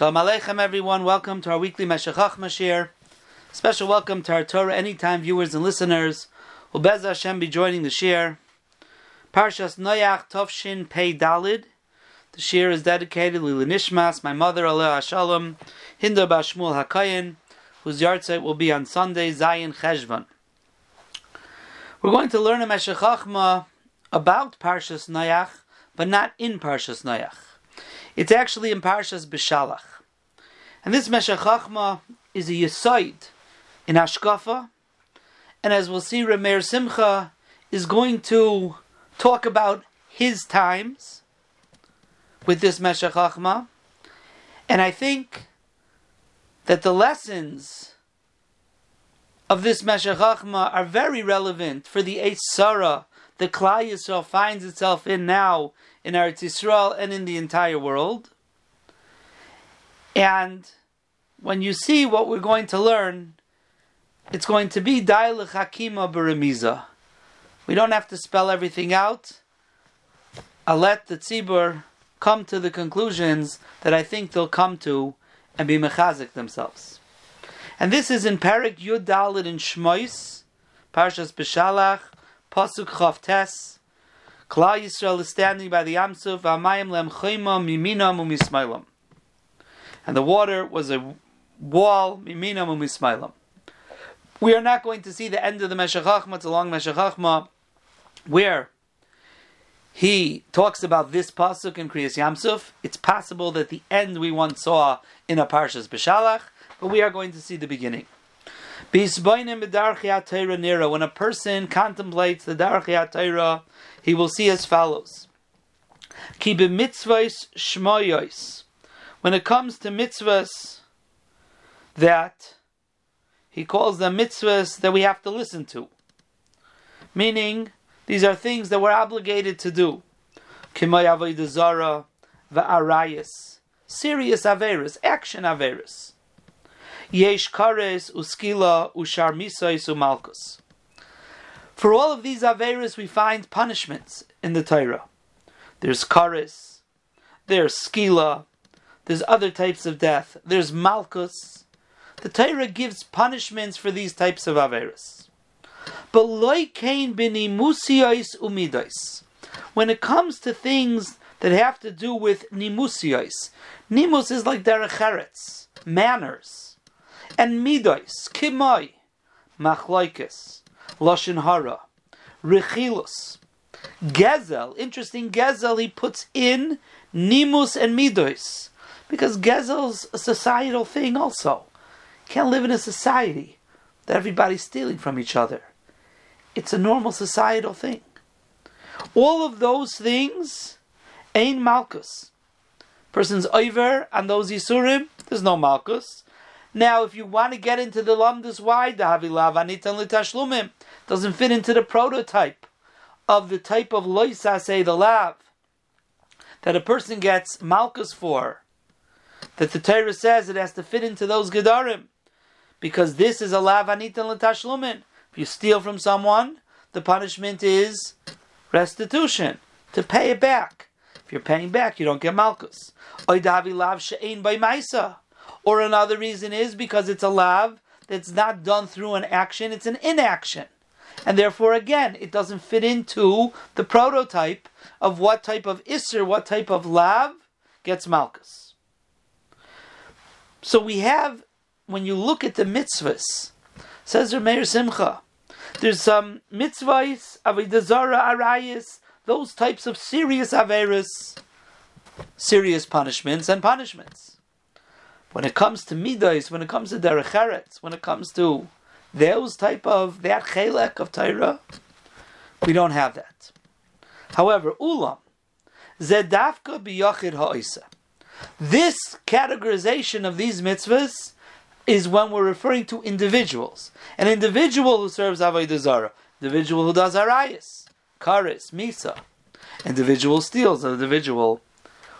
Shalom Aleichem, everyone. Welcome to our weekly Meshachach Mashir. Special welcome to our Torah Anytime viewers and listeners. Will Bez Hashem be joining the Shir. Parshas Noyach Tovshin Pei Dalid. The Shir is dedicated to Nishmas, my mother, Aleh Shalom, Hinder Bashmul Hakayin, whose yahrzeit will be on Sunday, Zayin Cheshvan. We're going to learn a Meshech Chochma about Parshas Noyach, but not in Parshas Noyach. It's actually in Parshas Beshalach. And this Meshech Chochma is a Yesoid in Ashkafa. And as we'll see, Rameir Simcha is going to talk about his times with this Meshech Chochma. And I think that the lessons of this Meshech Chochma are very relevant for the Eitz That Klal Yisrael finds itself in now in Eretz Yisrael and in the entire world. And when you see what we're going to learn, it's going to be Dailach Hakima Baramiza. We don't have to spell everything out. I'll let the tzibur come to the conclusions that I think they'll come to and be mechazik themselves. And this is in Parak Yud Dalit in Shmois, Parshas Beshalach, Pasuk Chav Tes. Klal Yisrael is standing by the Yamsuf, Amayim Lem Chayma Miminam Umismailam. And the water was a wall, Miminam Umismailam. We are not going to see the end of the Meshech Chochma, it's a long Meshech Chochma, where he talks about this pasuk in Kriyas Yamsuf. It's possible that the end we once saw in a Parshas Beshalach, but we are going to see the beginning. When a person contemplates the Darchi Torah, he will see as follows. When it comes to mitzvahs, that he calls them mitzvahs that we have to listen to. Meaning, these are things that we're obligated to do. Kimay va'arayas. Serious averis, action averis. Yesh kares uskila ushar misais umalkus. For all of these averis, we find punishments in the Torah. There's kares, there's skila, there's other types of death, there's malkus. The Torah gives punishments for these types of averis. But loikain binimusios umidos. When it comes to things that have to do with nimusios, nimus is like derecheretz, manners and midos, kimoi, machlaikis, lashon hara, rechilus, gezel. Interesting, gezel he puts in nimus and midos because gezel's a societal thing. Also, you can't live in a society that everybody's stealing from each other. It's a normal societal thing. All of those things ain't malchus. Person's over and those yisurim, there's no malchus. Now, if you want to get into the lamdas, why dahavilav anitan l'tashlumim doesn't fit into the prototype of the type of loisa say the lav that a person gets malchus for. That the Torah says it has to fit into those gedarim because this is a lav anitan l'tashlumim. If you steal from someone, the punishment is restitution to pay it back. If you're paying back, you don't get malchus. Oidavi lav she'ein by maisa. Or another reason is because it's a lav that's not done through an action, it's an inaction. And therefore, again, it doesn't fit into the prototype of what type of isser, what type of lav gets malchus. So we have, when you look at the mitzvahs, says Rameir Simcha, there's some mitzvahs, avidazara, arayis, those types of serious averis, serious punishments and punishments. When it comes to midas, when it comes to derecheretz, when it comes to those type of that chelek of Torah, we don't have that. However, ulam zedafka biyachid ha'isa. This categorization of these mitzvahs is when we're referring to individuals. An individual who serves Avodah Zarah, individual who does Arayas, Karis, Misa, individual steals, an individual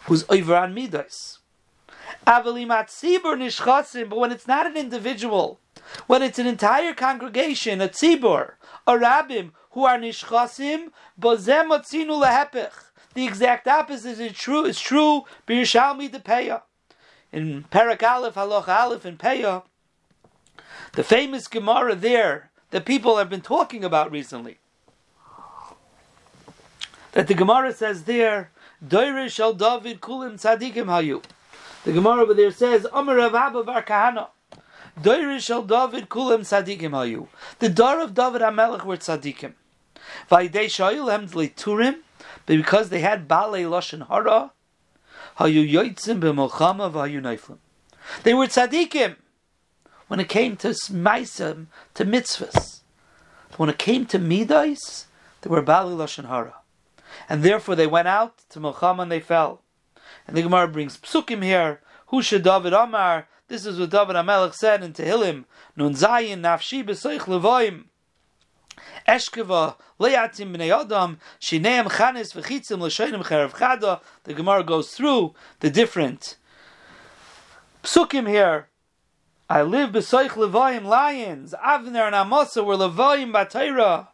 who's over on Midas. But when it's not an individual, when it's an entire congregation, a tzibur, a rabbim, who are nishchasim, the exact opposite is true. Is true. B'Yishalmi depeya. in Parak Aleph, Halach Aleph, and Peah, the famous Gemara there that people have been talking about recently. That the Gemara says there, Doirish al David Kulim Tzadikim Hayu. The Gemara over there says, Amar Rav Abba Bar Kahana. Doirishal David Kulim Tzadikim Hayu. The Dar of David HaMelech were Tzadikim. Vaidei Shayil Hem Turim, but because they had Balei Lashon Hara, Hayu Yoitzim B'Molchama V'Hayu Neiflim. They were Tzadikim when it came to Maisim, to mitzvahs. When it came to Midas, they were Balei Lashon Hara and therefore they went out to Milchama and they fell. And the Gemara brings psukim here. Husha David Amar. This is what David Amelech said in Tehillim. Nun Zayin Nafshi B'Soich Levoim. Eshkeva Leyatim Bnei Adam Shineim Chanis V'Chitzim L'Shoinim Cherev Chada. The Gemara goes through the different psukim here. I live B'Soich Levoim lions. Avner and Amasa were Levoim Batayra.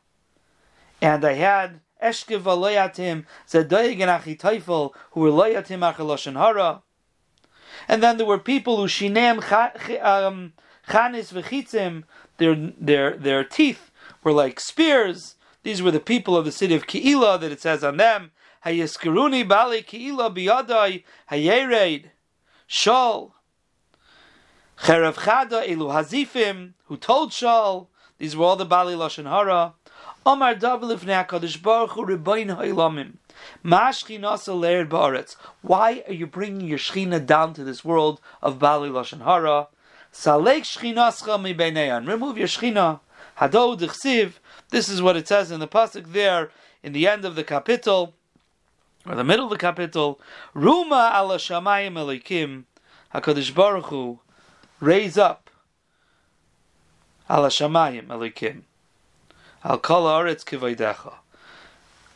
And I had Eshkev loyatim Zadoyig and who were loyatim achaloshen hara. And then there were people who shinem um, chanis v'chitzim, their, their, their teeth were like spears. These were the people of the city of Keila that it says on them, Hayeskeruni bali Keila biyadai hayered shal cherev chada elu hazifim, who told Shal, these were all the Bali Lashon Hara. Omar David Hakadosh Baruch Hu Rebbein. Why are you bringing your Shechina down to this world of Bali Lashon Hara? Salek Shechinascha mi Beineyan. Remove your Shechina. This is what it says in the pasuk there in the end of the capital or the middle of the capital. Ruma ala Shamayim Elikim. Hakadosh Baruch Hu raise up ala Shamayim Elikim. Al.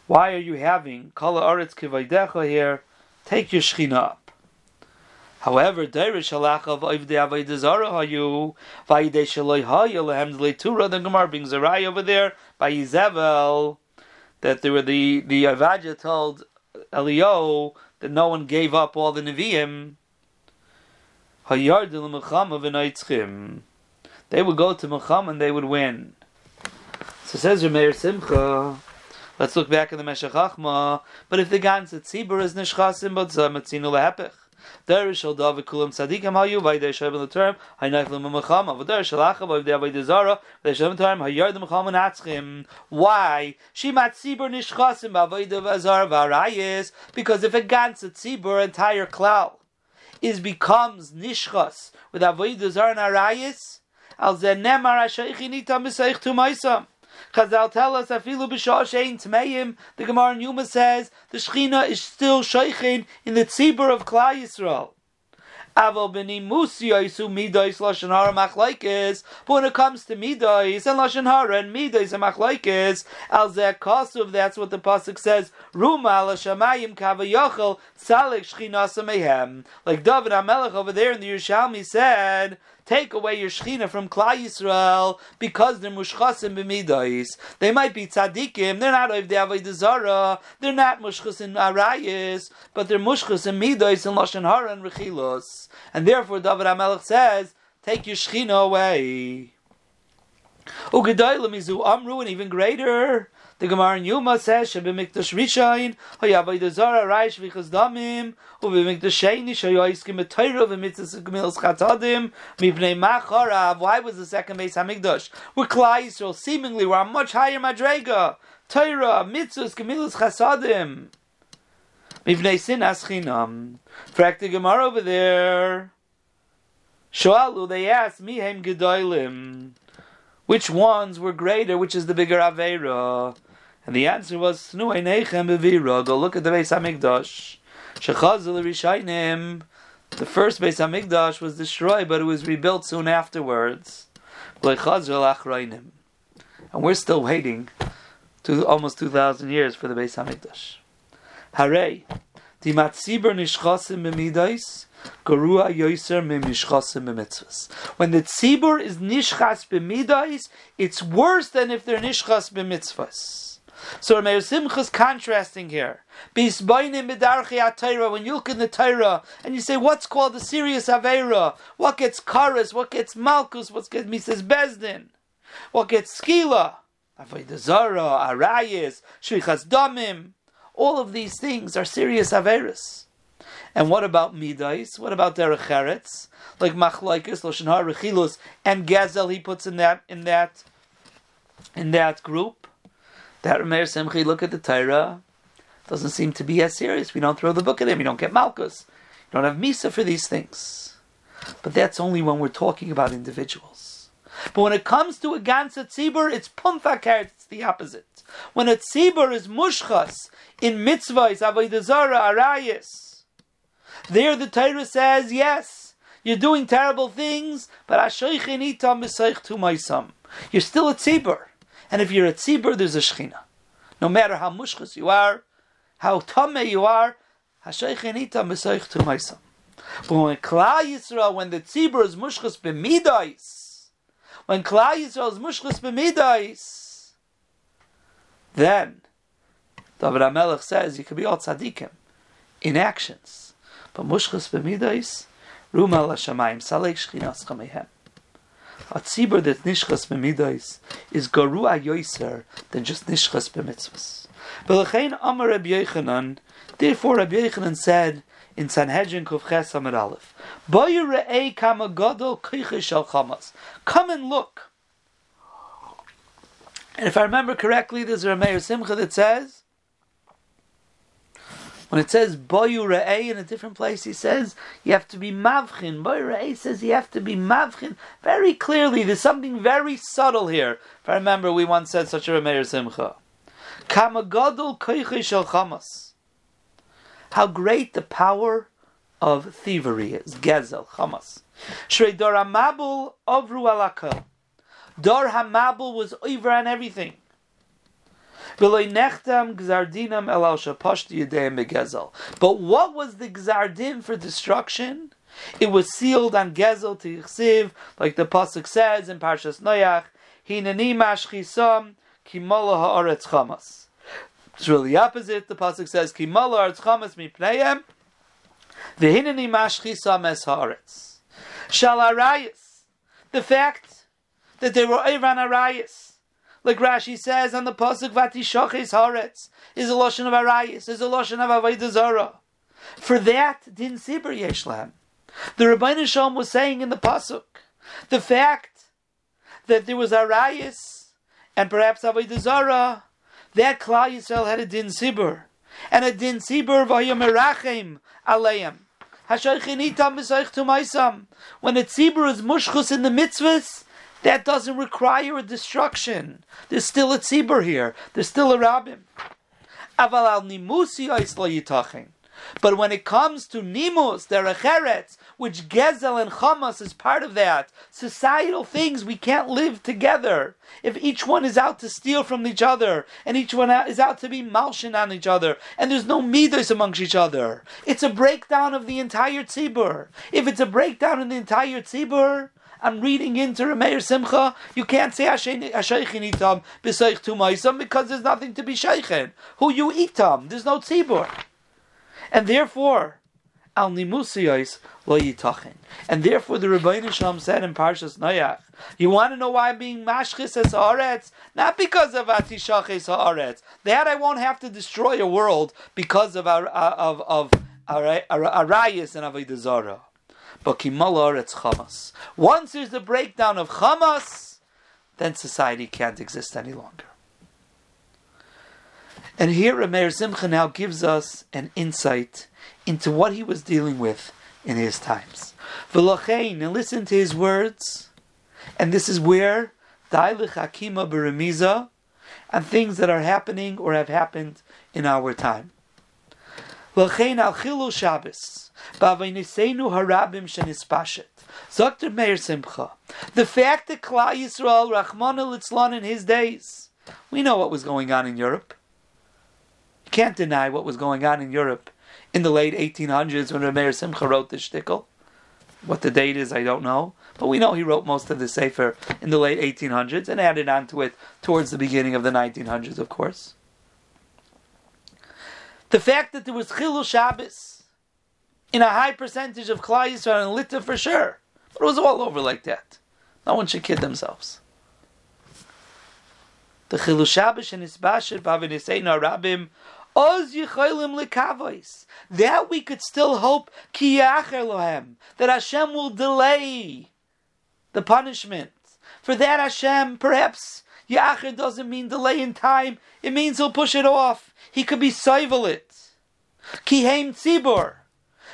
Why are you having kala aretz kivaydecha here? Take your shechina up. However, Deirish halachav oivdei avodah zara hayu vayidei shaloi hayu lehem leitura. The Gemara brings a ray over there by Yizevel that there were the the Avaja told Elio that no one gave up all the Nevi'im. They would go to milchama and they would win. So says Rameir Simcha. Let's look back in the Meshech. But if the ganze Tzibur is nishchasim, but zamatzinu lehepech. Der shall David kulam tzadikim hayu vayde sheben l'term haynach l'machama v'der shalacha vayde vayde zara vayde sheben term hayar the machama natzchim. Why? She mat tzibur nishchasim vayde vazar v'arayis because if a ganze tzibur entire cloud is becomes nishchas with avodah zar and arayis al zenemar ashaychi nita misaych tu maisam. Chazal tell us afilu b'shashein tmeim. The Gemara in Yuma says the Shechina is still sheichin in the tzibur of Klal Yisrael. Aval b'ni musi yisu midois lashon hara machlaikis. But when it comes to midois and lashon hara and midois and machlaikis, al zeh. That's what the pasuk says. Ruma ala shamayim kavayachol salik shchina mehem. Like David Hamelech over there in the Yerushalmi said take away your Shechina from Klal Yisrael because they're mushchasim b'midais. They might be tzaddikim, they're not of the avodah zara, they're not mushchas in arayis, but they're mushchas in midais and lashon hara and rechilos. And therefore, David Hamelech says, take your Shechina away. Ugedoylam izu amru, and even greater. The Gemara in Yuma says, "Shebimikdash Rishayin hayavodah zara raish vichas damim ubimikdash sheni shayoiskim etayra v'mitzvah gemilas chatadim mipnei macharav." Why was the second base Hamikdash? We're Klal Yisrael. Seemingly, we're a much higher madrega. Torah, mitzvahs, gemilas chasadim. Mipnei sinas chinam. Fact the Gemara over there. Shoalu, they asked, Mihem gedolim. Which ones were greater? Which is the bigger Avera? And the answer was Snu Einechem Bevira. Go look at the Beis Hamikdash. Shechazal Rishainim. The first Beis Hamikdash was destroyed, but it was rebuilt soon afterwards. And we're still waiting to almost two thousand years for the Beis Hamikdash. Hare, the Matzibur Nishchasim B'midais. Garua Yoiser Mimishchasim B'mitzvahs. When the tzibur is nishchas b'midais, it's worse than if they're nishchas b'mitzvahs. So Rameir Simcha is contrasting here. When you look in the Torah and you say, what's called the serious Aveira? What gets Karas? What gets Malkus? What gets Mises Bezdin? What gets Skila? Avodah Arayis, Shrichas Damim. All of these things are serious Averis. And what about Midais? What about Derech Eretz? Like Machlaikis, Loshan Rechilus, and Gezel he puts in that in that in that group. That Rameir Simchi, look at the Torah, doesn't seem to be as serious. We don't throw the book at him, you don't get Malkus. You don't have Misa for these things. But that's only when we're talking about individuals. But when it comes to a Gansa Tzibur, it's Pumfakert, it's the opposite. When a Tzibur is Mushchas, in mitzvahs, Avodah Arayis, there the Torah says, yes, you're doing terrible things, but a shikhinita misaik to my sum. You're still a tzibur. And if you're a tzibur, there's a shechina. No matter how mushchas you are, how tameh you are, hashaych enita m'saych to maysa. But when Klal Yisrael, when the tzibur is mushchas b'midais, when Klal Yisrael is mushchas b'midais, then David HaMelech says you can be all tzaddikim in actions. But mushchas b'midais, rumal hashamayim, salek shchinas chamehem. A tzibur that nishchas b'midais is garu yoiser than just nishchas b'mitzvahs. B'lechein Amar Rabbi Yechanan, therefore Rabbi Yechanan said in Sanhedrin Kuf Ches Amar Aleph, Boyu re'ei kama gadol shal chamas. Come and look. And if I remember correctly, there's a Rameir Simcha that says, when it says boyu in a different place, he says you have to be mavchin. Boyu says you have to be mavchin. Very clearly, there's something very subtle here. If I remember, we once said such a Remeir Simcha. Shel chamas. How great the power of thievery is. Gezel, chamas. Shrei dor hamabul ovru alakal. Dor hamabul was over on everything. But what was the gzardim for destruction? It was sealed on Gezel to Yichsiv, like the pasuk says in Parshas Noach, Hinani mashchisam kimala haaretz chamas. It's really opposite. The pasuk says kimala haaretz chamas mipneyem, v'hinani mashchisam es haaretz. Shal arayis, the fact that they were Iran arayis, like Rashi says on the pasuk Vatishaches Haaretz is a lotion of Arayis, is a lotion of Avodah. For that, Din Sibur Yeshlam. The Rabbeinu Shalom was saying in the pasuk the fact that there was Arayis and perhaps Avodah that Klal Yisrael had a Din Sibur and a Din Sibur v'hayamerachem aleim. When a tzibur is mushchus in the mitzvahs, that doesn't require a destruction. There's still a tzibur here. There's still a rabbim. But when it comes to nimus, there are cheretz, which gezel and chamas is part of that. Societal things, we can't live together. If each one is out to steal from each other, and each one is out to be malshin on each other, and there's no midas amongst each other, it's a breakdown of the entire tzibur. If it's a breakdown in the entire tzibur, I'm reading into Rameir Simcha, you can't say Hasheichin itam b'seich tumaisam because there's nothing to be sheichin. Who you itam? There's no tzibur. And therefore, al nimusiyos lo yitachin. And therefore the Rebbeinu Shalom said in Parshas Noach, you want to know why I'm being mashchis as haaretz? Not because of atishaches haaretz. That I won't have to destroy a world because of of of, of arayis and avodah. But kimalar it's chamas. Once there's the breakdown of chamas, then society can't exist any longer. And here Rameir Simcha now gives us an insight into what he was dealing with in his times. V'lachein, and listen to his words. And this is where Dailich Hakima Beremiza and things that are happening or have happened in our time. L'chein al Shabbos, shenispashet. Dr. Meir Simcha. The fact that Klal Yisrael, Rahman al in his days, we know what was going on in Europe. You can't deny what was going on in Europe in the late 1800s when Meir Simcha wrote the shtickle. What the date is, I don't know. But we know he wrote most of the Sefer in the late 1800s and added on to it towards the beginning of the 1900s, of course. The fact that there was Chilul Shabbos in a high percentage of Klal Yisrael and Lita for sure, but it was all over like that. No one should kid themselves. The Chilul Shabbos and Isbashir Baviniseina Rabim Oz yicholim lekavois. That we could still hope ki lohem that Hashem will delay the punishment. For that Hashem, perhaps yacher doesn't mean delay in time. It means he'll push it off. He could be soivel it. Ki heim tzibur.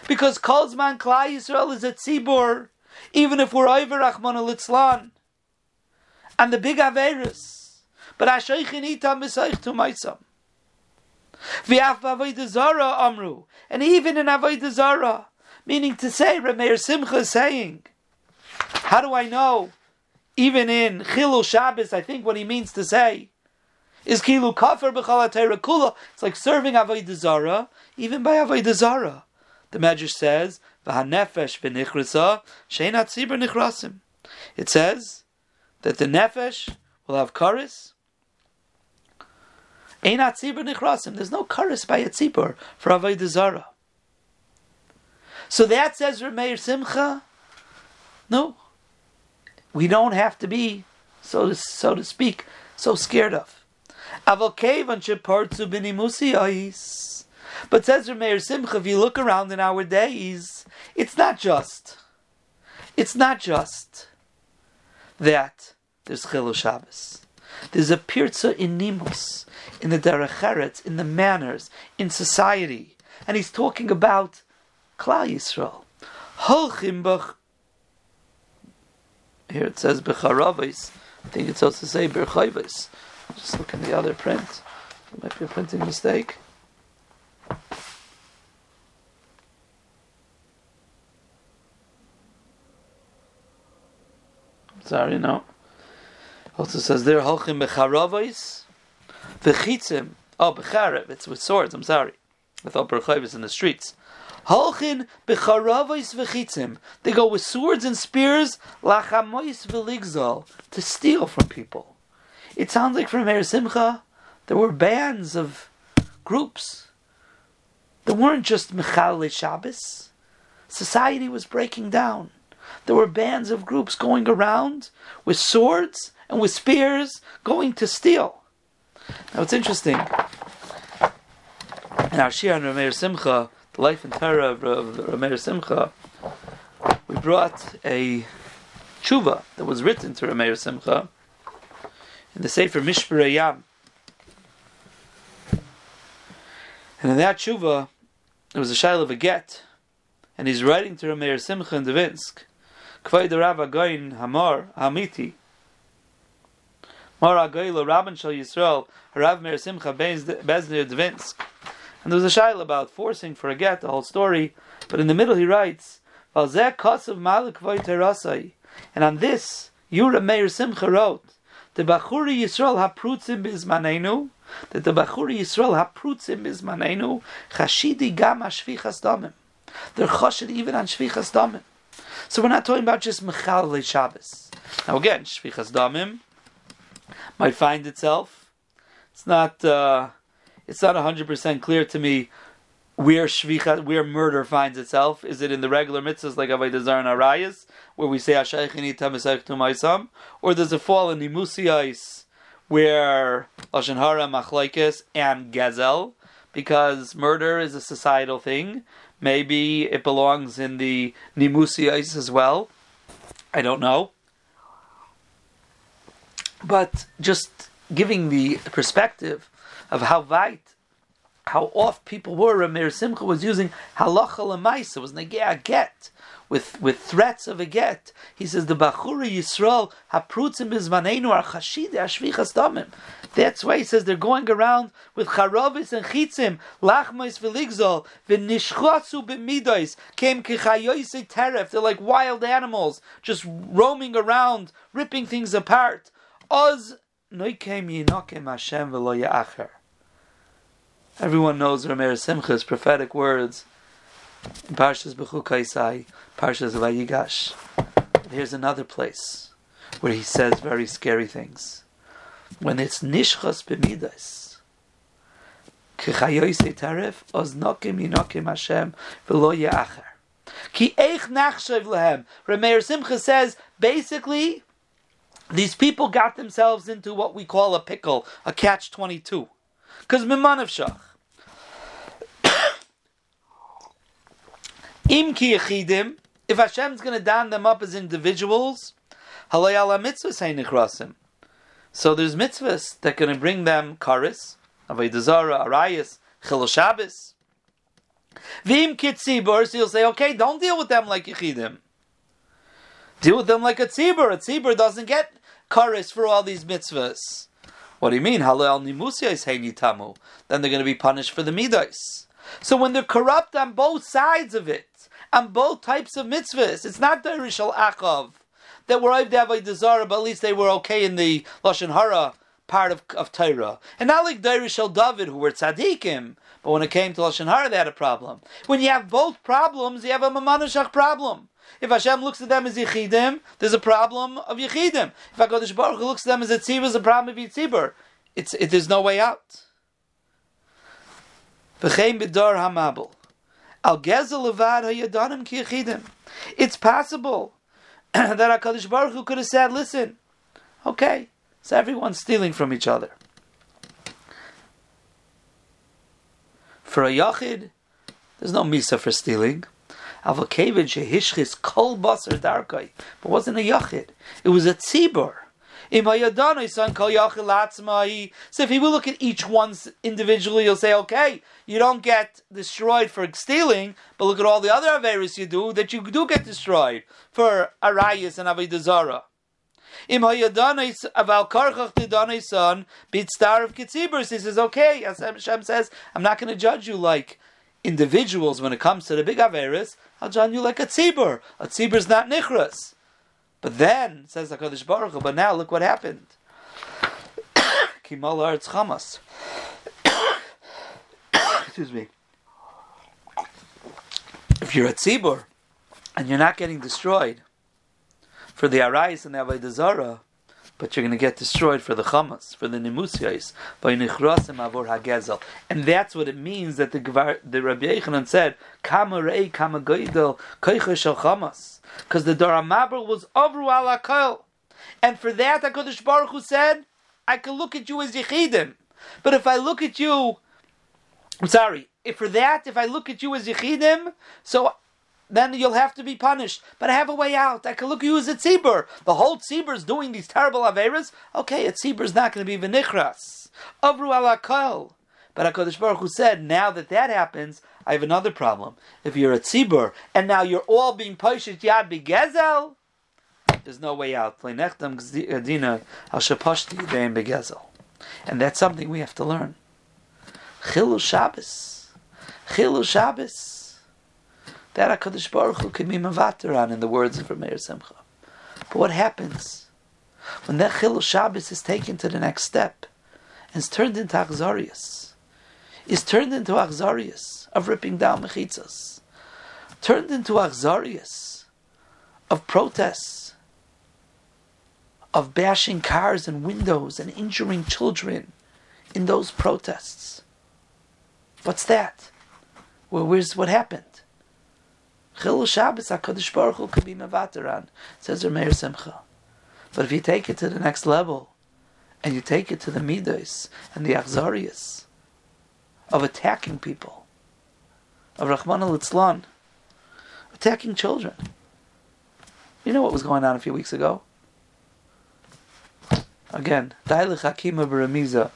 Because Kolzman Klai Yisrael is a tzibur, even if we're over Rachman al And the big Averus. But Hashem ita misaych to myself. V'af avodah zara amru, and even in avodah zara, meaning to say, Rameir Simcha is saying, how do I know? Even in Chilul Shabbos, I think what he means to say is Kilu Kafir b'chalatera kula. It's like serving avodah zara, even by avodah zara. The Medrash says, "V'hanefesh v'nichrasa sheinat tzibur nichrasim." It says that the nefesh will have karis Einat tzibur nichrasim. There's no karis by a for avodah zara. So that says Rameir Simcha. No, we don't have to be so to, so to speak so scared of. But says Rameir Simcha, if you look around in our days, it's not just. It's not just that there's Chilul Shabbos. There's a pirza in Nimus in the derech in the manners, in society. And he's talking about Klal Yisrael. Holchimbach. Here it says Becharavis. I think it's also say Berchayvis. Just look in the other print. It might be a printing mistake. Sorry, no. Also says there Holchim Becharavis. V'chitzim, oh, b'charev, it's with swords, I'm sorry. With upper chayvus in the streets. Halchin b'charavos v'chitzim. They go with swords and spears, lachamois v'ligzal, to steal from people. It sounds like from Meir Simcha, there were bands of groups. There weren't just Mechal Shabbos. Society was breaking down. There were bands of groups going around with swords and with spears going to steal. Now it's interesting. In our Shir on Rameir Simcha, the life and terror of, Rameir Simcha, we brought a tshuva that was written to Rameir Simcha in the Sefer Mishpere Yam. And in that tshuva, there was a shail of a get, and he's writing to Rameir Simcha in Devinsk, The Rav Agoin Hamar Hamiti, Mara Goyla Rabban Shal Yisrael Harav Meir Simcha Beznir Dvinsk. And there was a shaila about forcing for a get, the whole story. But in the middle he writes. And on this, Yura Meir Simcha wrote, the Bachuri Yisrael haprutzim bizmanenu, that the Bachuri Yisrael haprutzim bizmanenu, chashidi gam ashvichas damim. They're choshed even on shvichas damim. So we're not talking about just Mechal Shabbos. Now again, shvichas damim, might find itself. It's not. Uh, it's not hundred percent clear to me where shvicha, where murder finds itself. Is it in the regular mitzvahs like Avodah Zarah and Arayas, where we say Ashaychini Tamisach Tumaisam, or does it fall in Nimusiais, where Lashon Hara Machlaikis and Gazel, because murder is a societal thing. Maybe it belongs in the Nimusiais as well. I don't know. But just giving the perspective of how weit, how off people were, Ramir Simcha was using halacha lemaisa, was negea get, with, with threats of a get. He says, the Bachura Yisrael haprutzim bizmanenu ar chashide ashvichas damim. That's why he says they're going around with charavis and chitzim, lachmais v'ligzol, v'nishchatzu b'midois, came kichayoise teref. They're like wild animals, just roaming around, ripping things apart. Oz noikem yinokem Hashem v'lo ya'acher. Everyone knows Rameir Simcha's prophetic words in Parshas Bechukaisai, Parshas Vayigash. Here's another place where he says very scary things. When it's nishchas b'midas, K'chayoyse tarif, oz nokim yinokim Hashem, v'lo ya'acher. Ki eich nachshev lehem. Rameir Simcha says, basically, these people got themselves into what we call a pickle, a catch-22. Because mimanav shach. Im ki yechidim, if Hashem's going to down them up as individuals, halayala mitzvahs So there's mitzvahs that to bring them karis, avodah arayas, chil Shabbos. Vim kitzibur, so you'll say, okay, don't deal with them like yechidim. Deal with them like a tzibur. A tzibur doesn't get karis for all these mitzvahs. What do you mean? Halal nimusiyas tamu. Then they're going to be punished for the midas. So when they're corrupt on both sides of it, on both types of mitzvahs. It's not the Rishal Achav that were Avodah Zarah, but at least they were okay in the Lashon Hara part of, of Torah. And not like Dairishal David, who were tzaddikim, but when it came to Lashon Hara, they had a problem. When you have both problems, you have a Mamanashach problem. If Hashem looks at them as Yechidim, there's a problem of Yechidim. If HaKadosh Baruch Hu looks at them as a Tzibur, there's a problem of Yitzibur. It's, it, there's no way out. It's possible that Hakadosh Baruch Hu could have said, "Listen, okay, so everyone's stealing from each other." For a yachid, there's no misa for stealing. Avokeved shehishchis kol basar darkai, but wasn't a yachid. It was a tzibur. So if he will look at each one individually, he'll say, okay, you don't get destroyed for stealing, but look at all the other Averis you do that you do get destroyed for Arayas and Avedazara. Im hayadanis aval karchach bitstar of kitzibers. He says, okay, as Hashem says, I'm not going to judge you like individuals when it comes to the big Averis. I'll judge you like a tzibur. A tzibur is not nichras. But then, says HaKadosh Baruch Hu, but now look what happened. Kimal Arts Chamas. Excuse me. If you're a tzibur and you're not getting destroyed for the arais and the avodah but you're going to get destroyed for the chamas, for the nimusyais, by nichrasim avor hagezel, and that's what it means that the the Rabbi Yechanan said, "Kama rei kama shel chamas," because the Dora Mabel was over al and for that Hakadosh Baruch Hu said, "I can look at you as yichidim, but if I look at you, I'm sorry." If for that, if I look at you as yichidim, so then you'll have to be punished. But I have a way out. I can look at you as a tzibur. The whole tzibur is doing these terrible averas. Okay, a tzibur is not going to be v'nichras. Avru alakal. But HaKadosh Baruch Hu said, now that that happens, I have another problem. If you're a tzibur, and now you're all being poshet yad begezel, there's no way out. And that's something we have to learn. Chilul Shabbos. Chilul Shabbos that HaKadosh Baruch Hu can be mavater on, in the words of Meir Simcha. But what happens when that Chilul Shabbos is taken to the next step and is turned into Achzarius? Is turned into Achzarius of ripping down mechitzas, turned into Achzarius of protests, of bashing cars and windows and injuring children in those protests. What's that? Well, where's what happened? Chil Shabbos HaKadosh Baruch Hu could be Mavataran, says Rameir Simcha. But if you take it to the next level, and you take it to the Midas and the Achzarias of attacking people, of Rahman al attacking children. You know what was going on a few weeks ago? Again, Dailich Hakima Baramiza.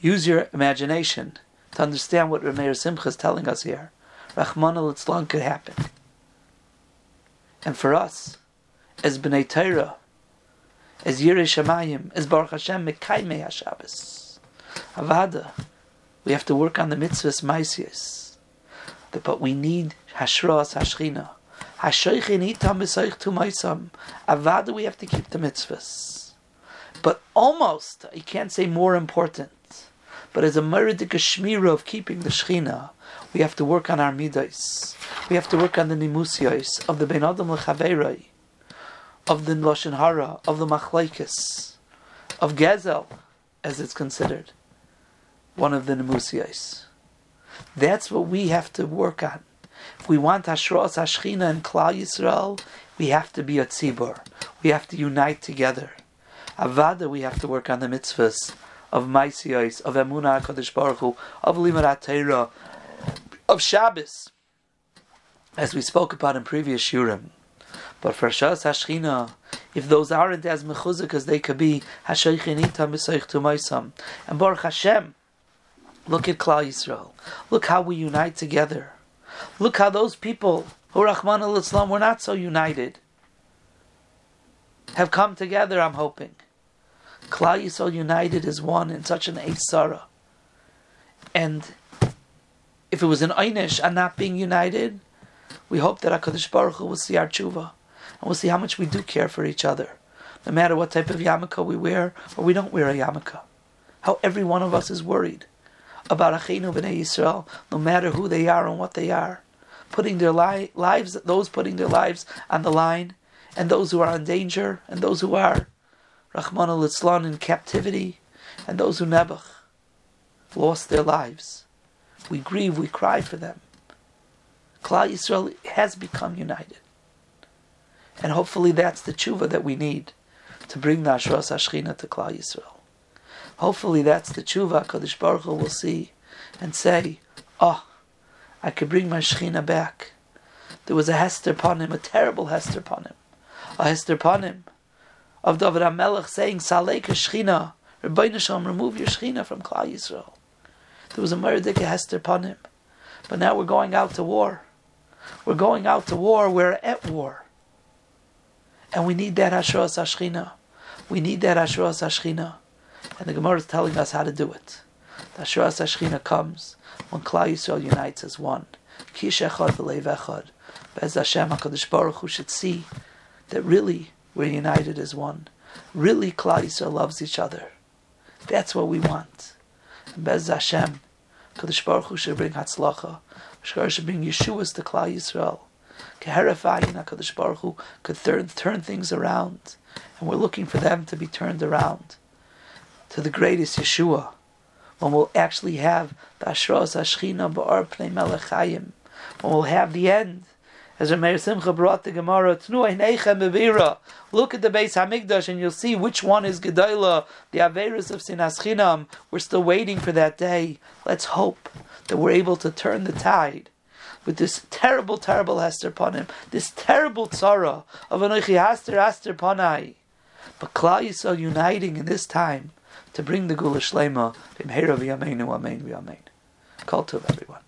Use your imagination to understand what Rameir Simcha is telling us here. Rahman al could happen. And for us, as Bnei Torah, as Yirei Shamayim, as Baruch Hashem, Mekaimei HaShabbos, Avada, we have to work on the mitzvahs Maisius. But we need Hashras Hashchina. Hashoichin itam b'soich tu maisam. Avada, we have to keep the mitzvahs. But almost, I can't say more important, but as a meridik shmira of keeping the Shechina, we have to work on our midas. We have to work on the nimusios of the ben adam lechaverai, of the lashon hara, of the machlaikis, of gezel, as it's considered one of the nimusios. That's what we have to work on. If we want Hashros Hashchina and Klal Yisrael, we have to be a tzibur. We have to unite together. Avada, we have to work on the mitzvahs of Maisiyos, of Emunah HaKadosh Baruch Hu, of Limarat of Shabbos, as we spoke about in previous Shurim. But for Shas Hashchina, if those aren't as mechuzik as they could be, Hashaykhinita Misaych Tumaisam. And Baruch Hashem, look at Klal Yisrael. Look how we unite together. Look how those people who Rahman al Islam were not so united have come together, I'm hoping. Klal Yisrael united as one in such an Eisara. And if it was an Einish and not being united, we hope that HaKadosh Baruch Hu will see our tshuva and we'll see how much we do care for each other. No matter what type of yarmulke we wear or we don't wear a yarmulke. How every one of us is worried about Achinu B'nai Yisrael, no matter who they are and what they are. Putting their li- lives, those putting their lives on the line, and those who are in danger, and those who are Rahman al in captivity, and those who Nebuch lost their lives. We grieve, we cry for them. Klal Yisrael has become united. And hopefully that's the tshuva that we need to bring the Ashras Ashchina to Klal Yisrael. Hopefully that's the tshuva Kadosh Baruch Hu will see and say, oh, I could bring my Shechina back. There was a Hester upon him, a terrible Hester upon him. A Hester upon him of David HaMelech saying, Salek Shechina, Rabbi Shalom, remove your Shechina from Klal Yisrael. There was a Merdeka Hester upon him. But now we're going out to war. We're going out to war. We're at war. And we need that Hashras Hashchina. We need that Hashras Hashchina. And the Gemara is telling us how to do it. The Hashras Hashchina comes when Klal Yisrael unites as one. Kish Echad V'Leiv Echad. Bez Hashem HaKadosh Baruch Hu should see that really we're united as one. Really, Klal Yisrael loves each other. That's what we want. Bez Hashem, Kadosh Baruch Hu should bring Hatzlacha. Shkar should bring Yeshua's to Klal Yisrael. Keherafayin HaKadosh Baruch Hu could turn, turn things around. And we're looking for them to be turned around to the greatest Yeshua. When we'll actually have the Ashros Ashchina Ba'ar Pnei Melechayim. When we'll have the end as Rameir Simcha brought the Gemara, Look at the base Hamikdash and you'll see which one is Gedalah, the Averis of Sinas Chinam. We're still waiting for that day. Let's hope that we're able to turn the tide with this terrible, terrible Hester upon him, this terrible tzara of Anochi Haster Haster Panai. But Klal Yisrael uniting in this time to bring the Gula Shlema, Amen, Amen, Amen. Call to everyone.